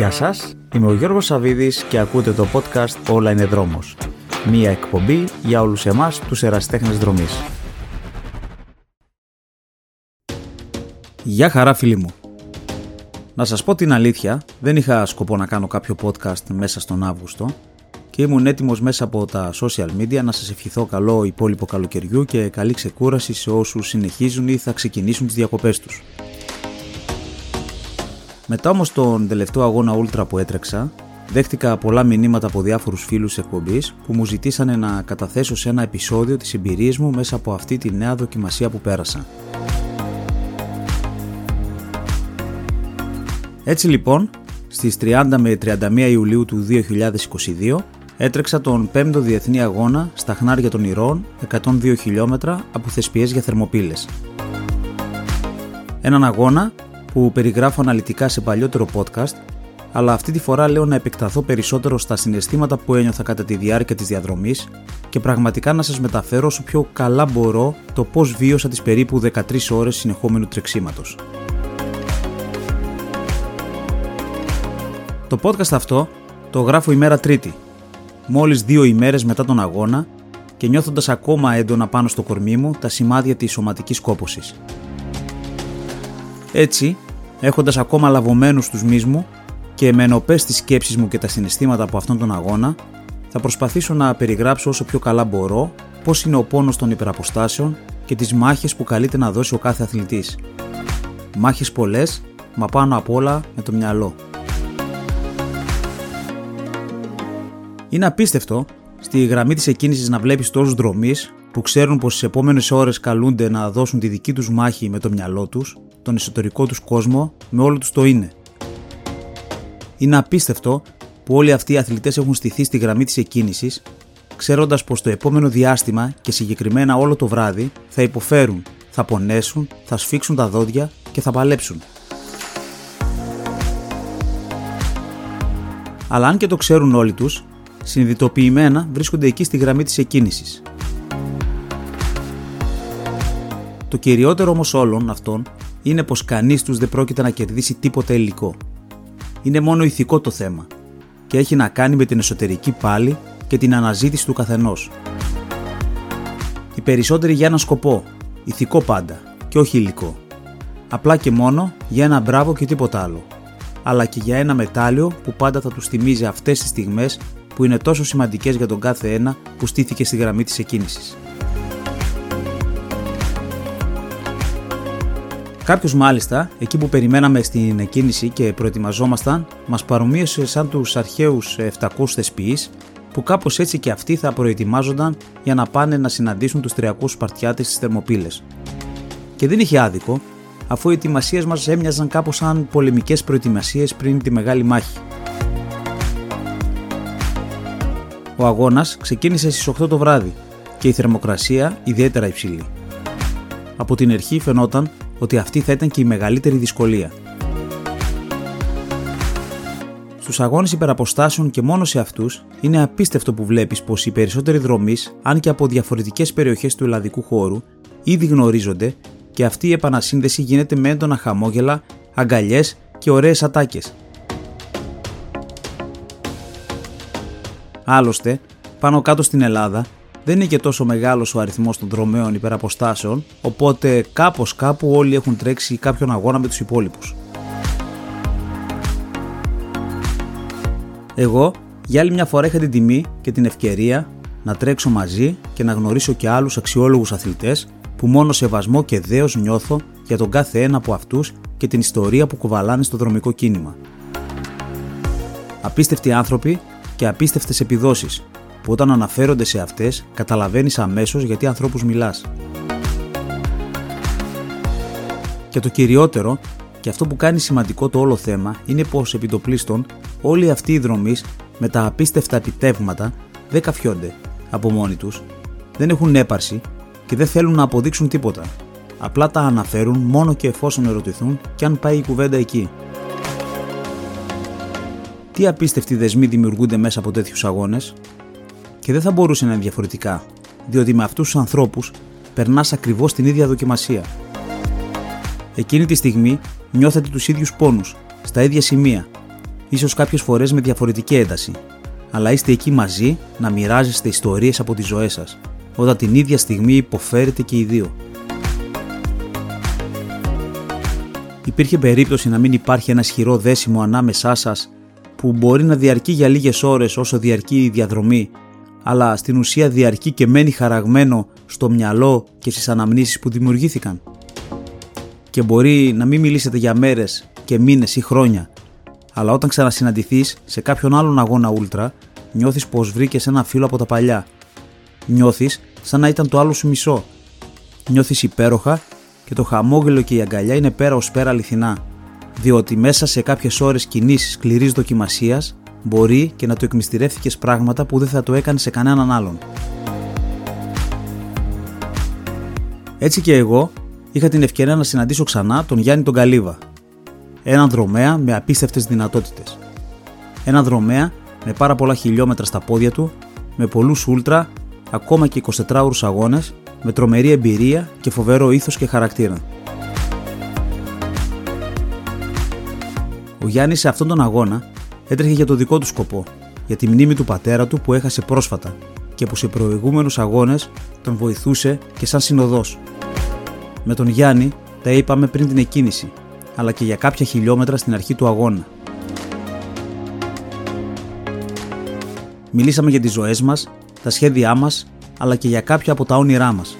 Γεια σας, είμαι ο Γιώργος Σαβίδης και ακούτε το podcast «Όλα είναι δρόμος». Μία εκπομπή για όλους εμάς τους εραστέχνες δρομής. Γεια χαρά φίλοι μου. Να σας πω την αλήθεια, δεν είχα σκοπό να κάνω κάποιο podcast μέσα στον Αύγουστο και ήμουν έτοιμος μέσα από τα social media να σας ευχηθώ καλό υπόλοιπο καλοκαιριού και καλή ξεκούραση σε όσους συνεχίζουν ή θα ξεκινήσουν τις διακοπές τους. Μετά όμως τον τελευταίο αγώνα Ultra που έτρεξα, δέχτηκα πολλά μηνύματα από διάφορους φίλους εκπομπής που μου ζητήσανε να καταθέσω σε ένα επεισόδιο τις εμπειρίες μου μέσα από αυτή τη νέα δοκιμασία που πέρασα. Έτσι λοιπόν, στις 30 με 31 Ιουλίου του 2022 έτρεξα τον 5ο Διεθνή Αγώνα στα Χνάρια των Ηρών 102 χιλιόμετρα από Θεσπιές για Θερμοπύλες. Έναν αγώνα που περιγράφω αναλυτικά σε παλιότερο podcast, αλλά αυτή τη φορά λέω να επεκταθώ περισσότερο στα συναισθήματα που ένιωθα κατά τη διάρκεια της διαδρομής και πραγματικά να σας μεταφέρω όσο πιο καλά μπορώ το πώς βίωσα τις περίπου 13 ώρες συνεχόμενου τρεξίματος. Το podcast αυτό το γράφω ημέρα Τρίτη, μόλις δύο ημέρες μετά τον αγώνα και νιώθοντας ακόμα έντονα πάνω στο κορμί μου τα σημάδια της σωματικής κόπωσης. Έτσι, έχοντας ακόμα λαβωμένους τους μυς μου και με ενωπές τις σκέψεις μου και τα συναισθήματα από αυτόν τον αγώνα, θα προσπαθήσω να περιγράψω όσο πιο καλά μπορώ πώς είναι ο πόνος των υπεραποστάσεων και τις μάχες που καλείται να δώσει ο κάθε αθλητής. Μάχες πολλές, μα πάνω απ' όλα με το μυαλό. Είναι απίστευτο στη γραμμή της εκκίνησης να βλέπεις τόσους δρομείς που ξέρουν πως στις επόμενες ώρες καλούνται να δώσουν τη δική τους μάχη με το μυαλό τους τον εσωτερικό τους κόσμο με όλο τους το είναι. Είναι απίστευτο που όλοι αυτοί οι αθλητές έχουν στηθεί στη γραμμή της εκκίνησης, ξέροντας πως το επόμενο διάστημα και συγκεκριμένα όλο το βράδυ θα υποφέρουν, θα πονέσουν, θα σφίξουν τα δόντια και θα παλέψουν. Αλλά αν και το ξέρουν όλοι τους, συνειδητοποιημένα βρίσκονται εκεί στη γραμμή της εκκίνησης. Το κυριότερο όμως όλων αυτών είναι πως κανείς τους δεν πρόκειται να κερδίσει τίποτα υλικό. Είναι μόνο ηθικό το θέμα και έχει να κάνει με την εσωτερική πάλη και την αναζήτηση του καθενός. Οι περισσότεροι για ένα σκοπό, ηθικό πάντα και όχι υλικό. Απλά και μόνο για ένα μπράβο και τίποτα άλλο. Αλλά και για ένα μετάλλιο που πάντα θα τους θυμίζει αυτές τις στιγμές που είναι τόσο σημαντικές για τον κάθε ένα που στήθηκε στη γραμμή της εκκίνησης. Κάποιος μάλιστα, εκεί που περιμέναμε στην εκκίνηση και προετοιμαζόμασταν, μας παρομοίωσε σαν τους αρχαίους 700 θεσποιεί που κάπως έτσι και αυτοί θα προετοιμάζονταν για να πάνε να συναντήσουν τους 300 Σπαρτιάτε στι Θερμοπύλες. Και δεν είχε άδικο, αφού οι ετοιμασίες μας έμοιαζαν κάπως σαν πολεμικές προετοιμασίες πριν τη μεγάλη μάχη. Ο αγώνας ξεκίνησε στις 8 το βράδυ και η θερμοκρασία ιδιαίτερα υψηλή. Από την αρχή φαινόταν ότι αυτή θα ήταν και η μεγαλύτερη δυσκολία. Στους αγώνες υπεραποστάσεων και μόνο σε αυτούς, είναι απίστευτο που βλέπεις πως οι περισσότεροι δρομείς, αν και από διαφορετικές περιοχές του ελλαδικού χώρου, ήδη γνωρίζονται και αυτή η επανασύνδεση γίνεται με έντονα χαμόγελα, αγκαλιές και ωραίες ατάκες. Άλλωστε, πάνω κάτω στην Ελλάδα, δεν είναι και τόσο μεγάλος ο αριθμός των δρομέων υπεραποστάσεων, οπότε κάπως κάπου όλοι έχουν τρέξει κάποιον αγώνα με τους υπόλοιπους. Εγώ για άλλη μια φορά είχα την τιμή και την ευκαιρία να τρέξω μαζί και να γνωρίσω και άλλους αξιόλογους αθλητές που μόνο σεβασμό και δέος νιώθω για τον κάθε ένα από αυτούς και την ιστορία που κουβαλάνε στο δρομικό κίνημα. Απίστευτοι άνθρωποι και απίστευτες επιδόσεις που όταν αναφέρονται σε αυτές καταλαβαίνεις αμέσως γιατί ανθρώπους μιλάς. Και το κυριότερο και αυτό που κάνει σημαντικό το όλο θέμα είναι πως επιτοπλίστων όλοι αυτοί οι δρομείς με τα απίστευτα επιτεύγματα δεν καφιόνται από μόνοι τους, δεν έχουν έπαρση και δεν θέλουν να αποδείξουν τίποτα. Απλά τα αναφέρουν μόνο και εφόσον ερωτηθούν και αν πάει η κουβέντα εκεί. Τι απίστευτοι δεσμοί δημιουργούνται μέσα από τέτοιους αγώνες, και δεν θα μπορούσε να είναι διαφορετικά, διότι με αυτούς τους ανθρώπους περνάς ακριβώς την ίδια δοκιμασία. Εκείνη τη στιγμή νιώθετε τους ίδιους πόνους, στα ίδια σημεία. ίσως κάποιες φορές με διαφορετική ένταση, αλλά είστε εκεί μαζί να μοιράζεστε ιστορίες από τις ζωές σας, όταν την ίδια στιγμή υποφέρετε και οι δύο. Υπήρχε περίπτωση να μην υπάρχει ένα ισχυρό δέσιμο ανάμεσά σας που μπορεί να διαρκεί για λίγες ώρες όσο διαρκεί η διαδρομή, αλλά στην ουσία διαρκεί και μένει χαραγμένο στο μυαλό και στις αναμνήσεις που δημιουργήθηκαν. Και μπορεί να μην μιλήσετε για μέρες και μήνες ή χρόνια, αλλά όταν ξανασυναντηθείς σε κάποιον άλλον αγώνα ούλτρα, νιώθεις πως βρήκες ένα φίλο από τα παλιά. Νιώθεις σαν να ήταν το άλλο σου μισό. Νιώθεις υπέροχα και το χαμόγελο και η αγκαλιά είναι πέρα ως πέρα αληθινά. Διότι μέσα σε κάποιες ώρες κοινή σκληρής δοκιμασίας μπορεί και να το εκμυστηρεύτηκε πράγματα που δεν θα το έκανε σε κανέναν άλλον. Έτσι και εγώ είχα την ευκαιρία να συναντήσω ξανά τον Γιάννη τον Καλίβα. Έναν δρομέα με απίστευτες δυνατότητες. Έναν δρομέα με πάρα πολλά χιλιόμετρα στα πόδια του, με πολλούς ούλτρα, ακόμα και 24 ώρους αγώνες, με τρομερή εμπειρία και φοβερό ήθος και χαρακτήρα. Ο Γιάννης σε αυτόν τον αγώνα έτρεχε για το δικό του σκοπό, για τη μνήμη του πατέρα του που έχασε πρόσφατα και που σε προηγούμενους αγώνες τον βοηθούσε και σαν συνοδός. Με τον Γιάννη τα είπαμε πριν την εκκίνηση, αλλά και για κάποια χιλιόμετρα στην αρχή του αγώνα. Μιλήσαμε για τις ζωές μας, τα σχέδιά μας, αλλά και για κάποια από τα όνειρά μας.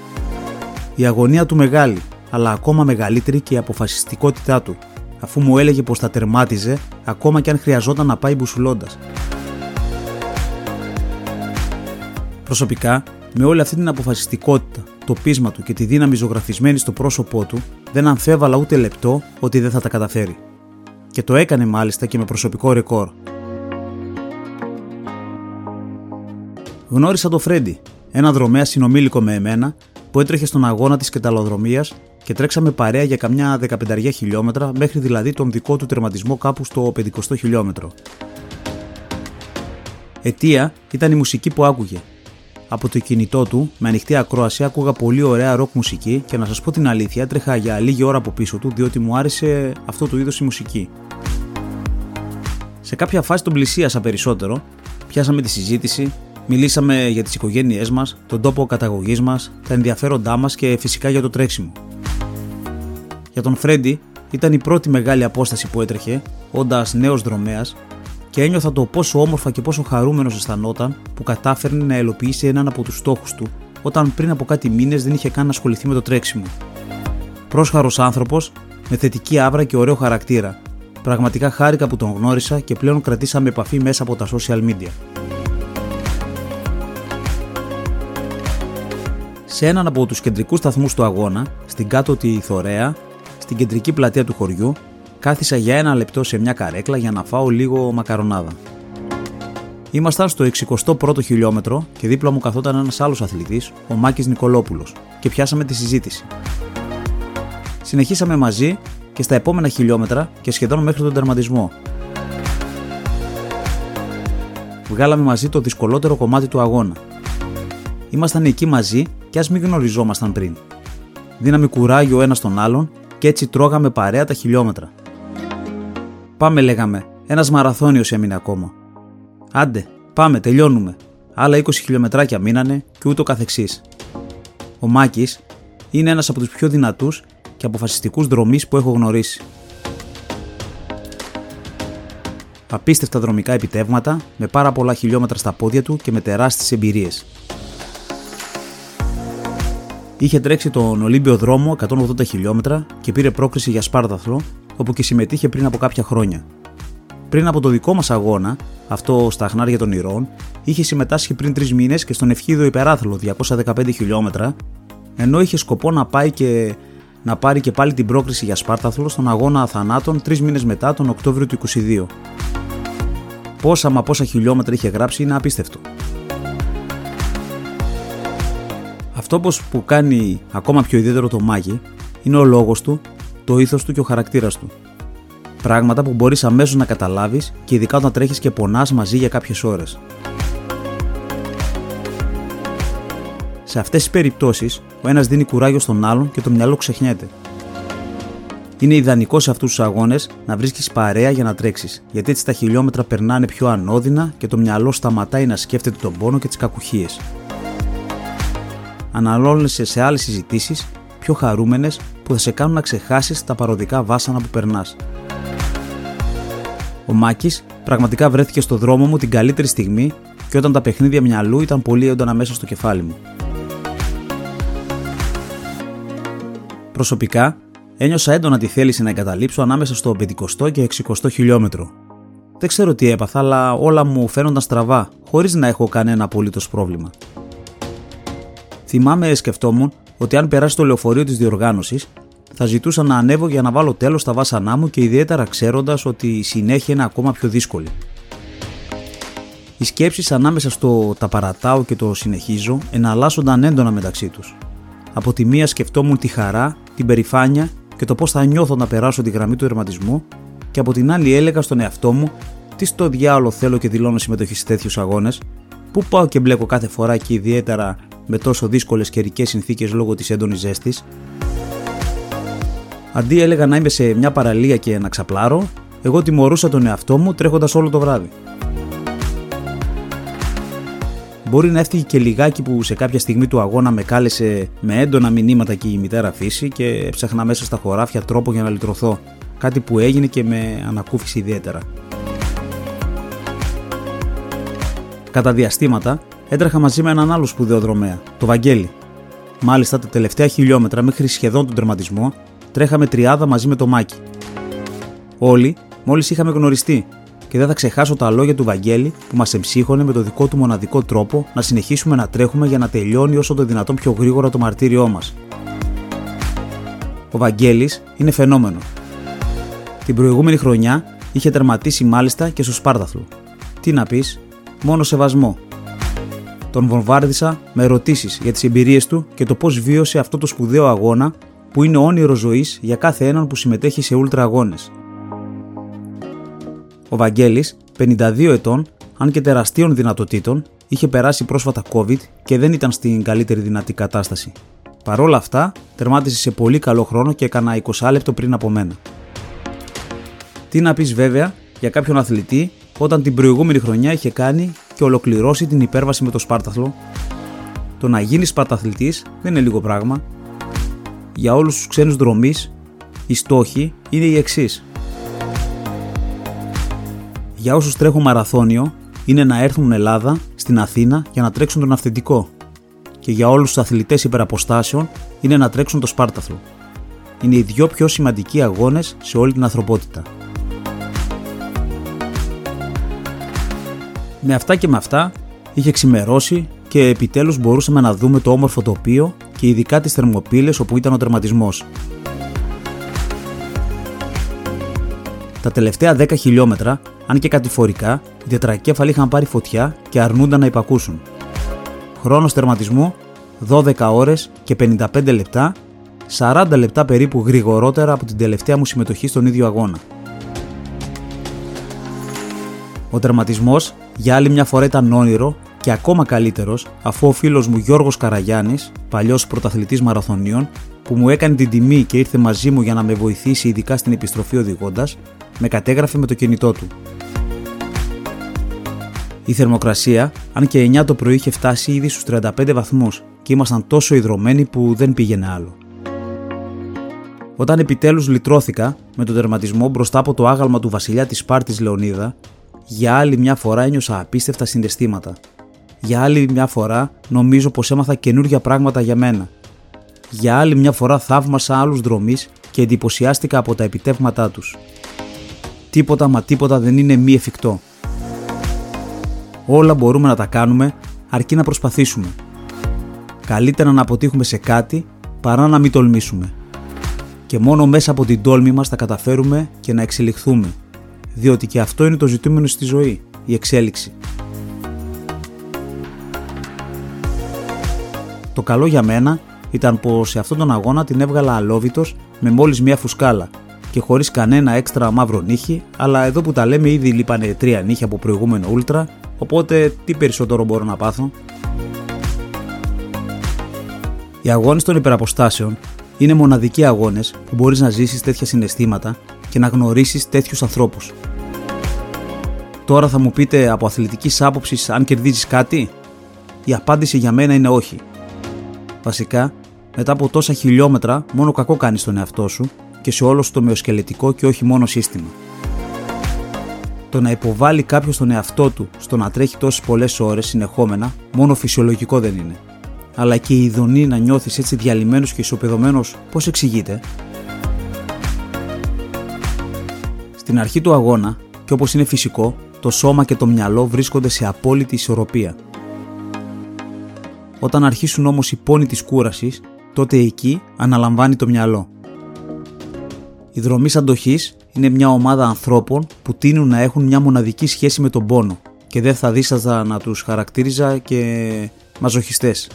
Η αγωνία του μεγάλη, αλλά ακόμα μεγαλύτερη και η αποφασιστικότητά του, αφού μου έλεγε πως τα τερμάτιζε ακόμα και αν χρειαζόταν να πάει μπουσουλώντας. Προσωπικά, με όλη αυτή την αποφασιστικότητα, το πείσμα του και τη δύναμη ζωγραφισμένη στο πρόσωπό του, δεν αμφέβαλα ούτε λεπτό ότι δεν θα τα καταφέρει. Και το έκανε μάλιστα και με προσωπικό ρεκόρ. Γνώρισα τον Φρέντι, ένα δρομέα συνομήλικο με εμένα, που έτρεχε στον αγώνα της κεταλοδρομίας και τρέξαμε παρέα για καμιά 15 χιλιόμετρα μέχρι δηλαδή τον δικό του τερματισμό κάπου στο 50 χιλιόμετρο. Αιτία ήταν η μουσική που άκουγε. Από το κινητό του, με ανοιχτή ακρόαση, άκουγα πολύ ωραία ροκ μουσική και να σας πω την αλήθεια, έτρεχα για λίγη ώρα από πίσω του διότι μου άρεσε αυτό το είδος η μουσική. Σε κάποια φάση τον πλησίασα περισσότερο, πιάσαμε τη συζήτηση, μιλήσαμε για τις οικογένειές μας, τον τόπο καταγωγής μας, τα ενδιαφέροντά μας και φυσικά για το τρέξιμο. Για τον Φρέντι ήταν η πρώτη μεγάλη απόσταση που έτρεχε, όντας νέος δρομέας, και ένιωθα το πόσο όμορφα και πόσο χαρούμενος αισθανόταν που κατάφερνε να ελοποιήσει έναν από τους στόχους του, όταν πριν από κάτι μήνες δεν είχε καν ασχοληθεί με το τρέξιμο. Πρόσχαρος άνθρωπος, με θετική άβρα και ωραίο χαρακτήρα. Πραγματικά χάρηκα που τον γνώρισα και πλέον κρατήσαμε επαφή μέσα από τα social media. Σε έναν από τους κεντρικούς σταθμούς του αγώνα, στην κάτω τη Θωρέα, στην κεντρική πλατεία του χωριού, κάθισα για ένα λεπτό σε μια καρέκλα για να φάω λίγο μακαρονάδα. Ήμασταν στο 61ο χιλιόμετρο και δίπλα μου καθόταν ένας άλλος αθλητής, ο Μάκης Νικολόπουλος, και πιάσαμε τη συζήτηση. Συνεχίσαμε μαζί και στα επόμενα χιλιόμετρα και σχεδόν μέχρι τον τερματισμό. Βγάλαμε μαζί το δυσκολότερο κομμάτι του αγώνα. Ήμασταν εκεί μαζί και ας μην γνωριζόμασταν πριν. Δίναμε κουράγιο ένα τον άλλον και έτσι τρώγαμε παρέα τα χιλιόμετρα. Πάμε, λέγαμε. Ένας μαραθώνιος έμεινε ακόμα. Άντε, πάμε, τελειώνουμε. Άλλα 20 χιλιομετράκια μείνανε και ούτω καθεξής. Ο Μάκης είναι ένας από τους πιο δυνατούς και αποφασιστικούς δρομή που έχω γνωρίσει. Απίστευτα δρομικά επιτεύγματα, με πάρα πολλά χιλιόμετρα στα πόδια του και με τεράστιες εμπειρίες. Είχε τρέξει τον Ολύμπιο δρόμο 180 χιλιόμετρα και πήρε πρόκριση για Σπάρδαθλο, όπου και συμμετείχε πριν από κάποια χρόνια. Πριν από το δικό μας αγώνα, αυτό στα χνάρια των Ηρών, είχε συμμετάσχει πριν τρεις μήνες και στον Ευχίδο Υπεράθλο 215 χιλιόμετρα, ενώ είχε σκοπό να πάει και να πάρει και πάλι την πρόκριση για Σπάρταθλο στον αγώνα θανάτων τρεις μήνες μετά τον Οκτώβριο του 22. Πόσα μα πόσα χιλιόμετρα είχε γράψει είναι απίστευτο. Αυτό πως που κάνει ακόμα πιο ιδιαίτερο το Μάγι είναι ο λόγος του, το ήθος του και ο χαρακτήρας του. Πράγματα που μπορείς αμέσως να καταλάβεις και ειδικά όταν τρέχεις και πονάς μαζί για κάποιες ώρες. Σε αυτές τις περιπτώσεις, ο ένας δίνει κουράγιο στον άλλον και το μυαλό ξεχνιέται. Είναι ιδανικό σε αυτούς τους αγώνες να βρίσκεις παρέα για να τρέξεις, γιατί έτσι τα χιλιόμετρα περνάνε πιο ανώδυνα και το μυαλό σταματάει να σκέφτεται τον πόνο και τις κακουχίες. Αναλώνεσαι σε άλλες συζητήσεις, πιο χαρούμενες, που θα σε κάνουν να ξεχάσεις τα παροδικά βάσανα που περνάς. Ο Μάκης πραγματικά βρέθηκε στο δρόμο μου την καλύτερη στιγμή και όταν τα παιχνίδια μυαλού ήταν πολύ έντονα μέσα στο κεφάλι μου. Προσωπικά, ένιωσα έντονα τη θέληση να εγκαταλείψω ανάμεσα στο 50 και 60 χιλιόμετρο. Δεν ξέρω τι έπαθα, αλλά όλα μου φαίνονταν στραβά, χωρίς να έχω κανένα απολύτως πρόβλημα. Θυμάμαι, σκεφτόμουν ότι αν περάσει το λεωφορείο της διοργάνωσης, θα ζητούσα να ανέβω για να βάλω τέλος στα βάσανά μου και ιδιαίτερα ξέροντας ότι η συνέχεια είναι ακόμα πιο δύσκολη. Οι σκέψεις ανάμεσα στο τα παρατάω και το συνεχίζω εναλλάσσονταν έντονα μεταξύ τους. Από τη μία σκεφτόμουν τη χαρά, την περηφάνεια και το πώς θα νιώθω να περάσω τη γραμμή του ερματισμού, και από την άλλη έλεγα στον εαυτό μου τι στο διάολο θέλω και δηλώνω συμμετοχή σε τέτοιους αγώνες, πού πάω και μπλέκω κάθε φορά και ιδιαίτερα με τόσο δύσκολες καιρικέ συνθήκες λόγω της έντονης ζέστης. Αντί έλεγα να είμαι σε μια παραλία και να ξαπλάρω, εγώ τιμωρούσα τον εαυτό μου τρέχοντας όλο το βράδυ. Μπορεί να έφτυγε και λιγάκι που σε κάποια στιγμή του αγώνα με κάλεσε με έντονα μηνύματα και η μητέρα φύση και έψαχνα μέσα στα χωράφια τρόπο για να λυτρωθώ. Κάτι που έγινε και με ανακούφισε ιδιαίτερα. Κατά διαστήματα έτρεχα μαζί με έναν άλλο σπουδαίο δρομέα, το Βαγγέλη. Μάλιστα τα τελευταία χιλιόμετρα μέχρι σχεδόν τον τερματισμό τρέχαμε τριάδα μαζί με το Μάκη. Όλοι μόλις είχαμε γνωριστεί και δεν θα ξεχάσω τα λόγια του Βαγγέλη που μας εμψύχωνε με το δικό του μοναδικό τρόπο να συνεχίσουμε να τρέχουμε για να τελειώνει όσο το δυνατόν πιο γρήγορα το μαρτύριό μας. Ο Βαγγέλης είναι φαινόμενο. Την προηγούμενη χρονιά είχε τερματίσει μάλιστα και στο Σπάρταθλο. Τι να πεις, μόνο σεβασμό. Τον βομβάρδισα με ερωτήσεις για τις εμπειρίες του και το πώς βίωσε αυτό το σπουδαίο αγώνα που είναι όνειρο ζωής για κάθε έναν που συμμετέχει σε ούλτρα αγώνες. Ο Βαγγέλης, 52 ετών, αν και τεραστίων δυνατοτήτων, είχε περάσει πρόσφατα COVID και δεν ήταν στην καλύτερη δυνατή κατάσταση. Παρ' όλα αυτά, τερμάτισε σε πολύ καλό χρόνο και έκανα 20 λεπτό πριν από μένα. Τι να πεις βέβαια για κάποιον αθλητή όταν την προηγούμενη χρονιά είχε κάνει και ολοκληρώσει την υπέρβαση με το Σπάρταθλο. Το να γίνει Σπαρταθλητής δεν είναι λίγο πράγμα. Για όλους τους ξένους δρομή, οι στόχοι είναι οι εξής για όσους τρέχουν μαραθώνιο είναι να έρθουν Ελλάδα, στην Αθήνα για να τρέξουν τον αυθεντικό και για όλους τους αθλητές υπεραποστάσεων είναι να τρέξουν το Σπάρταθλο. Είναι οι δυο πιο σημαντικοί αγώνες σε όλη την ανθρωπότητα. Με αυτά και με αυτά είχε ξημερώσει και επιτέλους μπορούσαμε να δούμε το όμορφο τοπίο και ειδικά τις θερμοπύλες όπου ήταν ο τερματισμός. Τα τελευταία 10 χιλιόμετρα αν και κατηφορικά, οι τετρακέφαλοι είχαν πάρει φωτιά και αρνούνταν να υπακούσουν. Χρόνος τερματισμού 12 ώρες και 55 λεπτά, 40 λεπτά περίπου γρηγορότερα από την τελευταία μου συμμετοχή στον ίδιο αγώνα. Ο τερματισμός για άλλη μια φορά ήταν όνειρο και ακόμα καλύτερος αφού ο φίλος μου Γιώργος Καραγιάννης, παλιός πρωταθλητής μαραθωνίων, που μου έκανε την τιμή και ήρθε μαζί μου για να με βοηθήσει ειδικά στην επιστροφή οδηγώντας, με κατέγραφε με το κινητό του. Η θερμοκρασία, αν και 9 το πρωί, είχε φτάσει ήδη στους 35 βαθμούς και ήμασταν τόσο υδρωμένοι που δεν πήγαινε άλλο. Όταν επιτέλους λυτρώθηκα με τον τερματισμό μπροστά από το άγαλμα του βασιλιά της Σπάρτης Λεωνίδα, για άλλη μια φορά ένιωσα απίστευτα συναισθήματα. Για άλλη μια φορά νομίζω πως έμαθα καινούργια πράγματα για μένα. Για άλλη μια φορά θαύμασα άλλους δρομείς και εντυπωσιάστηκα από τα επιτεύγματά τους. Τίποτα μα τίποτα δεν είναι μη εφικτό. Όλα μπορούμε να τα κάνουμε αρκεί να προσπαθήσουμε. Καλύτερα να αποτύχουμε σε κάτι παρά να μην τολμήσουμε. Και μόνο μέσα από την τόλμη μας θα καταφέρουμε και να εξελιχθούμε. Διότι και αυτό είναι το ζητούμενο στη ζωή, η εξέλιξη. Το καλό για μένα ήταν πως σε αυτόν τον αγώνα την έβγαλα αλόβητος με μόλις μία φουσκάλα και χωρίς κανένα έξτρα μαύρο νύχι, αλλά εδώ που τα λέμε ήδη λείπανε τρία νύχια από προηγούμενο ούλτρα Οπότε τι περισσότερο μπορώ να πάθω; Οι αγώνες των υπεραποστάσεων Είναι μοναδικοί αγώνες που μπορείς να ζήσεις τέτοια συναισθήματα και να γνωρίσεις τέτοιους ανθρώπους. Τώρα θα μου πείτε από αθλητικής άποψης αν κερδίζεις κάτι; Η απάντηση για μένα είναι όχι. Βασικά, μετά από τόσα χιλιόμετρα, μόνο κακό κάνεις στον εαυτό σου και σε όλο το μεοσκελετικό και όχι μόνο σύστημα. Το να υποβάλει κάποιος τον εαυτό του στο να τρέχει τόσες πολλές ώρες συνεχόμενα, μόνο φυσιολογικό δεν είναι. Αλλά και η ειδονή να νιώθεις έτσι διαλυμένος και ισοπεδωμένος, πώς εξηγείται; Στην αρχή του αγώνα, και όπως είναι φυσικό, το σώμα και το μυαλό βρίσκονται σε απόλυτη ισορροπία. Όταν αρχίσουν όμως οι πόνοι της κούρασης, τότε εκεί αναλαμβάνει το μυαλό. Οι δρομείς αντοχής είναι μια ομάδα ανθρώπων που τείνουν να έχουν μια μοναδική σχέση με τον πόνο και δεν θα δίσταζα να τους χαρακτήριζα και μαζοχιστές.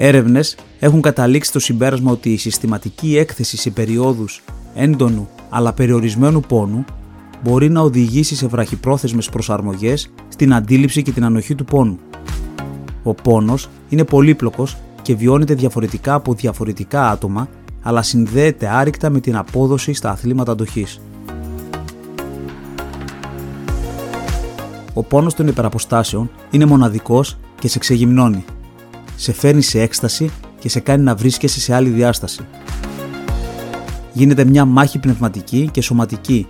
Έρευνες έχουν καταλήξει το συμπέρασμα ότι η συστηματική έκθεση σε περιόδους έντονου αλλά περιορισμένου πόνου μπορεί να οδηγήσει σε βραχυπρόθεσμες προσαρμογές στην αντίληψη και την ανοχή του πόνου. Ο πόνος είναι πολύπλοκος και βιώνεται διαφορετικά από διαφορετικά άτομα αλλά συνδέεται άρρηκτα με την απόδοση στα αθλήματα αντοχής. Ο πόνος των υπεραποστάσεων είναι μοναδικός και σε ξεγυμνώνει. Σε φέρνει σε έκσταση και σε κάνει να βρίσκεσαι σε άλλη διάσταση. Γίνεται μια μάχη πνευματική και σωματική.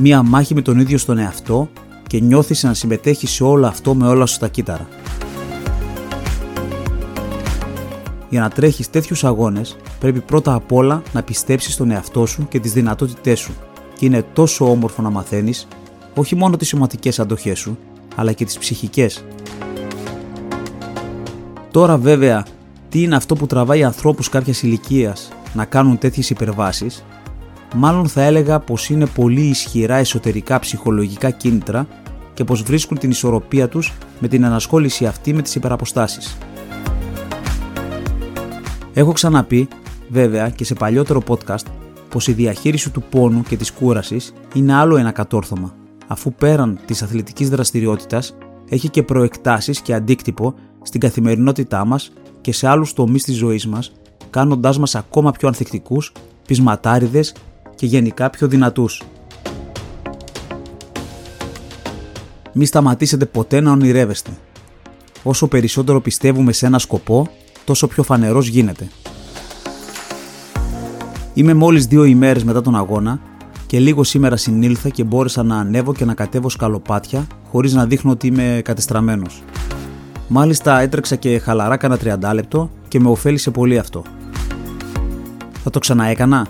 Μια μάχη με τον ίδιο στον εαυτό και νιώθεις να συμμετέχεις σε όλο αυτό με όλα σου τα κύτταρα. Για να τρέχεις τέτοιους αγώνες πρέπει πρώτα απ' όλα να πιστέψεις στον εαυτό σου και τις δυνατότητές σου και είναι τόσο όμορφο να μαθαίνεις όχι μόνο τις σωματικές αντοχές σου αλλά και τις ψυχικές. Τώρα βέβαια τι είναι αυτό που τραβάει ανθρώπους κάποιας ηλικίας να κάνουν τέτοιες υπερβάσεις; Μάλλον θα έλεγα πως είναι πολύ ισχυρά εσωτερικά ψυχολογικά κίνητρα και πως βρίσκουν την ισορροπία τους με την ανασχόληση αυτή με τις υπεραποστάσεις. Έχω ξαναπεί, βέβαια και σε παλιότερο podcast, πως η διαχείριση του πόνου και της κούρασης είναι άλλο ένα κατόρθωμα, αφού πέραν της αθλητικής δραστηριότητας έχει και προεκτάσεις και αντίκτυπο στην καθημερινότητά μας και σε άλλους τομείς της ζωής μας, κάνοντάς μας ακόμα πιο ανθεκτικούς, πεισματάριδες και γενικά πιο δυνατούς. Μη σταματήσετε ποτέ να ονειρεύεστε. Όσο περισσότερο πιστεύουμε σε ένα σκοπό, τόσο πιο φανερός γίνεται. Είμαι μόλις δύο ημέρες μετά τον αγώνα και λίγο σήμερα συνήλθα και μπόρεσα να ανέβω και να κατέβω σκαλοπάτια χωρίς να δείχνω ότι είμαι κατεστραμμένος. Μάλιστα έτρεξα και χαλαρά κάνα 30 λεπτό και με ωφέλησε πολύ αυτό. Θα το ξαναέκανα;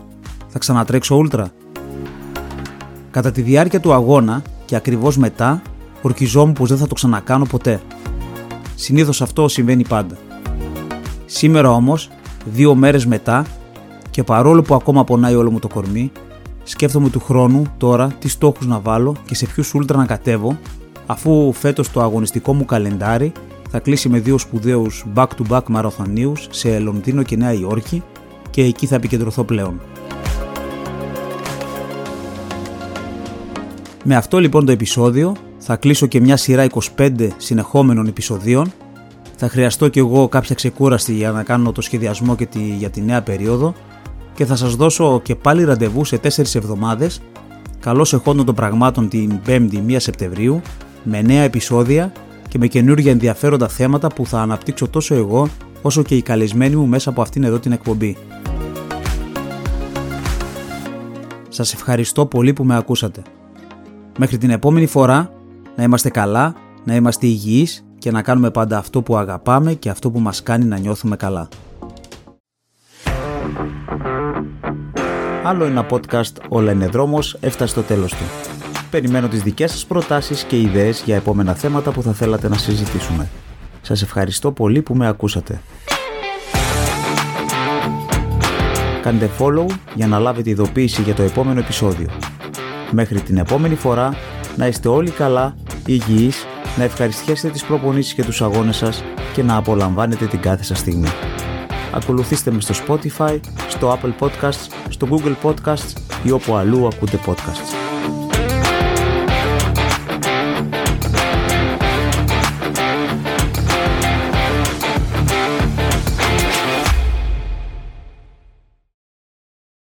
Θα ξανατρέξω ούλτρα; Κατά τη διάρκεια του αγώνα και ακριβώς μετά ορκιζόμουν πως δεν θα το ξανακάνω ποτέ. Συνήθως αυτό συμβαίνει πάντα. Σήμερα όμως, δύο μέρες μετά και παρόλο που ακόμα πονάει όλο μου το κορμί, σκέφτομαι του χρόνου τώρα τι στόχους να βάλω και σε ποιους ούλτρα να κατέβω, αφού φέτος το αγωνιστικό μου καλεντάρι θα κλείσει με δύο σπουδαίους back-to-back μαραθωνίους σε Λονδίνο και Νέα Υόρκη και εκεί θα επικεντρωθώ πλέον. Με αυτό λοιπόν το επεισόδιο θα κλείσω και μια σειρά 25 συνεχόμενων επεισοδίων θα χρειαστώ και εγώ κάποια ξεκούραστη για να κάνω το σχεδιασμό και τη, για τη νέα περίοδο και θα σας δώσω και πάλι ραντεβού σε 4 εβδομάδες καλώς εχόντων των πραγμάτων την 5η 1 Σεπτεμβρίου με νέα επεισόδια και με καινούργια ενδιαφέροντα θέματα που θα αναπτύξω τόσο εγώ όσο και οι καλεσμένοι μου μέσα από αυτήν εδώ την εκπομπή. Σας ευχαριστώ πολύ που με ακούσατε. Μέχρι την επόμενη φορά να είμαστε καλά, να είμαστε υγιείς και να κάνουμε πάντα αυτό που αγαπάμε και αυτό που μας κάνει να νιώθουμε καλά. Άλλο ένα podcast «Όλα είναι δρόμος» έφτασε στο τέλος του. Περιμένω τις δικές σας προτάσεις και ιδέες για επόμενα θέματα που θα θέλατε να συζητήσουμε. Σας ευχαριστώ πολύ που με ακούσατε. Κάντε follow για να λάβετε ειδοποίηση για το επόμενο επεισόδιο. Μέχρι την επόμενη φορά, να είστε όλοι καλά, υγιείς να ευχαριστιέσετε τις προπονήσεις και τους αγώνες σας και να απολαμβάνετε την κάθε σας στιγμή. Ακολουθήστε με στο Spotify, στο Apple Podcasts, στο Google Podcasts ή όπου αλλού ακούτε podcasts.